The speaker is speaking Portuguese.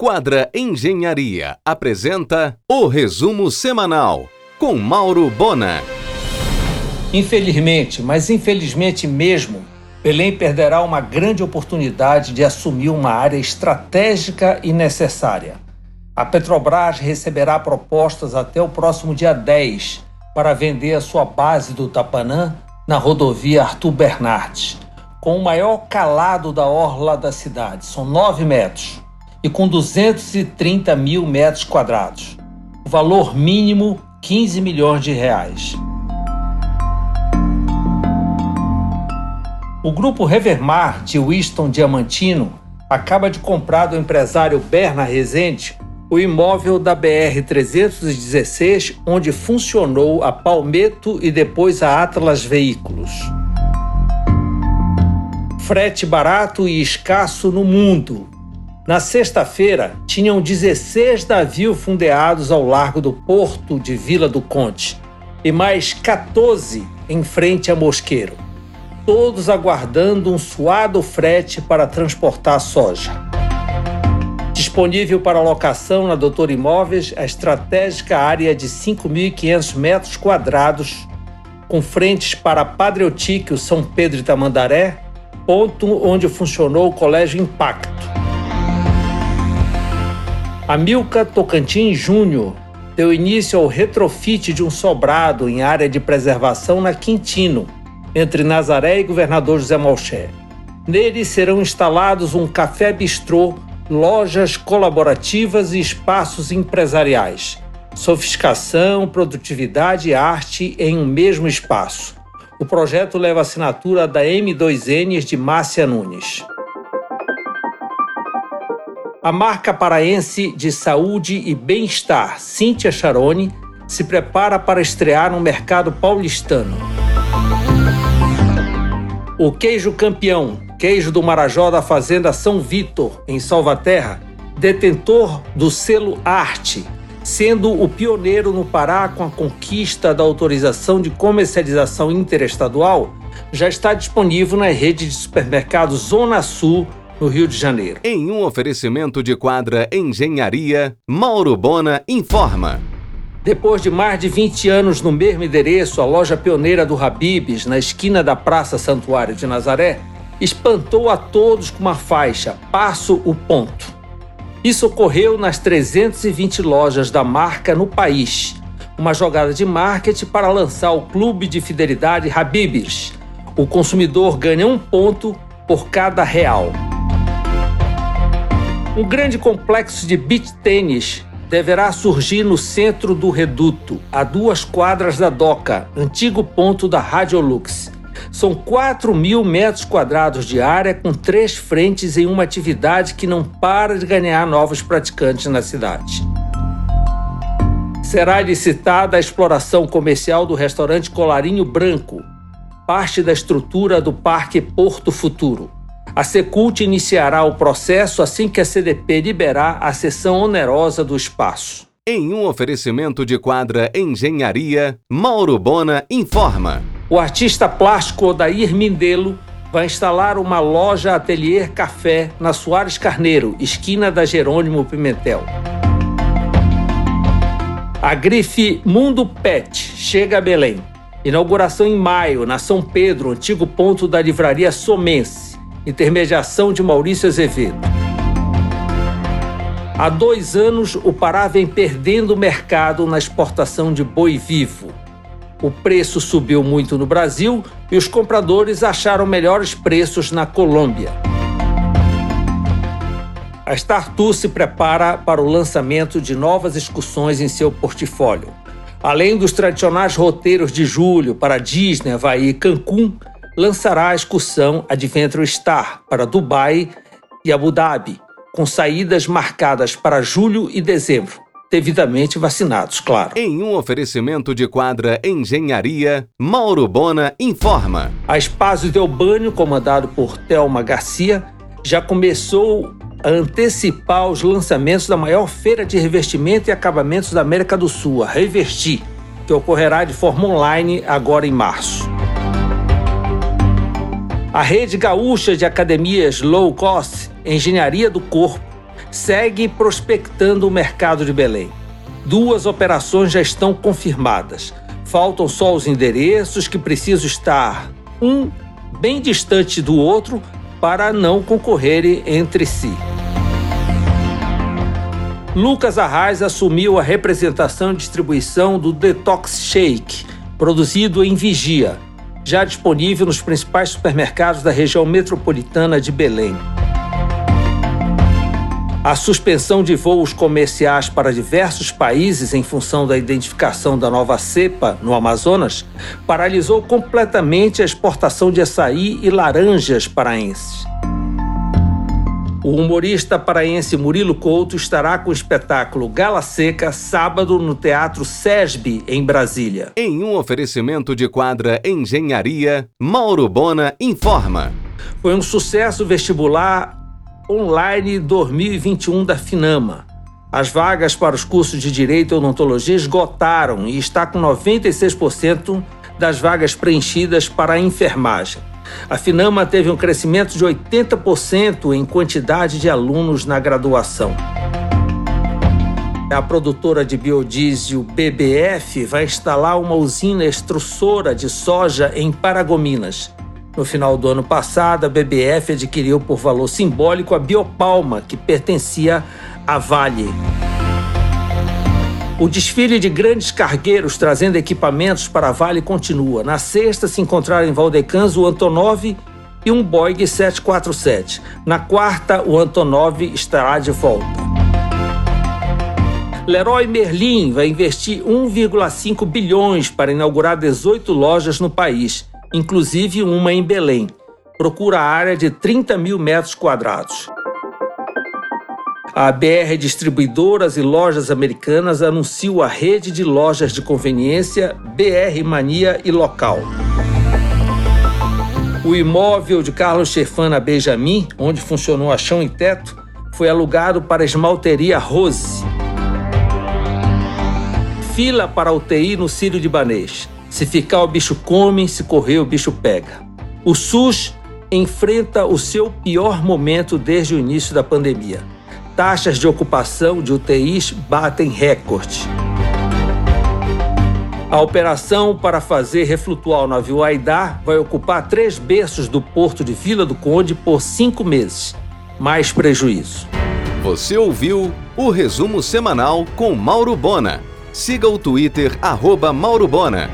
Quadra Engenharia apresenta o resumo semanal com Mauro Bona. Infelizmente, mas infelizmente mesmo, Belém perderá uma grande oportunidade de assumir uma área estratégica e necessária. A Petrobras receberá propostas até o próximo dia 10 para vender a sua base do Tapanã na rodovia Arthur Bernardes, com o maior calado da orla da cidade, são 9 metros e com 230 mil metros quadrados. O valor mínimo 15 milhões de reais. O grupo Revermar de Winston Diamantino acaba de comprar do empresário Berna Rezende o imóvel da BR-316, onde funcionou a Palmetto e depois a Atlas Veículos. Frete barato e escasso no mundo, na sexta-feira, tinham 16 navios fundeados ao largo do porto de Vila do Conde e mais 14 em frente a Mosqueiro, todos aguardando um suado frete para transportar soja. Disponível para locação na Doutor Imóveis a estratégica área de 5.500 metros quadrados, com frentes para Padre Eutíquio, São Pedro e Tamandaré, ponto onde funcionou o Colégio Impacto. A Milka Tocantins Júnior deu início ao retrofit de um sobrado em área de preservação na Quintino, entre Nazaré e Governador José Malché. Nele serão instalados um café bistrô, lojas colaborativas e espaços empresariais. Sofisticação, produtividade e arte em um mesmo espaço. O projeto leva a assinatura da M2N de Márcia Nunes. A marca paraense de saúde e bem-estar, Cíntia Charoni, se prepara para estrear no mercado paulistano. O queijo campeão, queijo do Marajó da Fazenda São Vitor, em Salvaterra, detentor do selo Arte, sendo o pioneiro no Pará com a conquista da autorização de comercialização interestadual, já está disponível na rede de supermercados Zona Sul no Rio de Janeiro. Em um oferecimento de quadra Engenharia, Mauro Bona informa. Depois de mais de 20 anos no mesmo endereço, a loja pioneira do Habibs, na esquina da Praça Santuário de Nazaré, espantou a todos com uma faixa Passo o Ponto. Isso ocorreu nas 320 lojas da marca no país. Uma jogada de marketing para lançar o clube de fidelidade Habibs. O consumidor ganha um ponto por cada real. Um grande complexo de beach tênis deverá surgir no centro do reduto, a duas quadras da Doca, antigo ponto da Radiolux. São 4 mil metros quadrados de área com três frentes em uma atividade que não para de ganhar novos praticantes na cidade. Será licitada a exploração comercial do restaurante Colarinho Branco, parte da estrutura do Parque Porto Futuro. A Secult iniciará o processo assim que a CDP liberar a cessão onerosa do espaço. Em um oferecimento de quadra Engenharia, Mauro Bona informa. O artista plástico Odair Mindelo vai instalar uma loja Atelier Café na Soares Carneiro, esquina da Jerônimo Pimentel. A grife Mundo Pet chega a Belém. Inauguração em maio, na São Pedro, antigo ponto da livraria Somense intermediação de Maurício Azevedo. Há dois anos, o Pará vem perdendo mercado na exportação de boi vivo. O preço subiu muito no Brasil e os compradores acharam melhores preços na Colômbia. A Startu se prepara para o lançamento de novas excursões em seu portfólio. Além dos tradicionais roteiros de julho para Disney, Havaí e Cancún, lançará a excursão Adventure Star para Dubai e Abu Dhabi, com saídas marcadas para julho e dezembro, devidamente vacinados, claro. Em um oferecimento de quadra Engenharia, Mauro Bona informa. A Espaço Delbânio, comandado por Thelma Garcia, já começou a antecipar os lançamentos da maior feira de revestimento e acabamentos da América do Sul, a Revestir, que ocorrerá de forma online agora em março. A rede gaúcha de academias low cost, Engenharia do Corpo, segue prospectando o mercado de Belém. Duas operações já estão confirmadas. Faltam só os endereços que precisam estar um bem distante do outro para não concorrerem entre si. Lucas Arraes assumiu a representação e distribuição do Detox Shake, produzido em Vigia, já disponível nos principais supermercados da região metropolitana de Belém. A suspensão de voos comerciais para diversos países em função da identificação da nova cepa no Amazonas paralisou completamente a exportação de açaí e laranjas paraenses. O humorista paraense Murilo Couto estará com o espetáculo Gala Seca sábado no Teatro SESB, em Brasília. Em um oferecimento de quadra Engenharia, Mauro Bona informa. Foi um sucesso vestibular online 2021 da Finama. As vagas para os cursos de Direito e Odontologia esgotaram e está com 96% das vagas preenchidas para a enfermagem. A Finama teve um crescimento de 80% em quantidade de alunos na graduação. A produtora de biodiesel BBF vai instalar uma usina extrusora de soja em Paragominas. No final do ano passado, a BBF adquiriu por valor simbólico a Biopalma, que pertencia à Vale. O desfile de grandes cargueiros trazendo equipamentos para a Vale continua. Na sexta se encontraram em Valdecans o Antonov e um Boeing 747. Na quarta, o Antonov estará de volta. Leroy Merlin vai investir 1,5 bilhões para inaugurar 18 lojas no país, inclusive uma em Belém. Procura a área de 30 mil metros quadrados. A BR Distribuidoras e Lojas Americanas anunciou a rede de lojas de conveniência BR Mania e Local. O imóvel de Carlos Chefana Benjamin, onde funcionou a chão e teto, foi alugado para a esmalteria Rose. Fila para UTI no Sírio Libanês. Se ficar o bicho come, se correr o bicho pega. O SUS enfrenta o seu pior momento desde o início da pandemia taxas de ocupação de UTIs batem recorde. A operação para fazer reflutuar o navio Aidar vai ocupar três berços do porto de Vila do Conde por cinco meses. Mais prejuízo. Você ouviu o resumo semanal com Mauro Bona. Siga o Twitter, arroba Mauro Bona.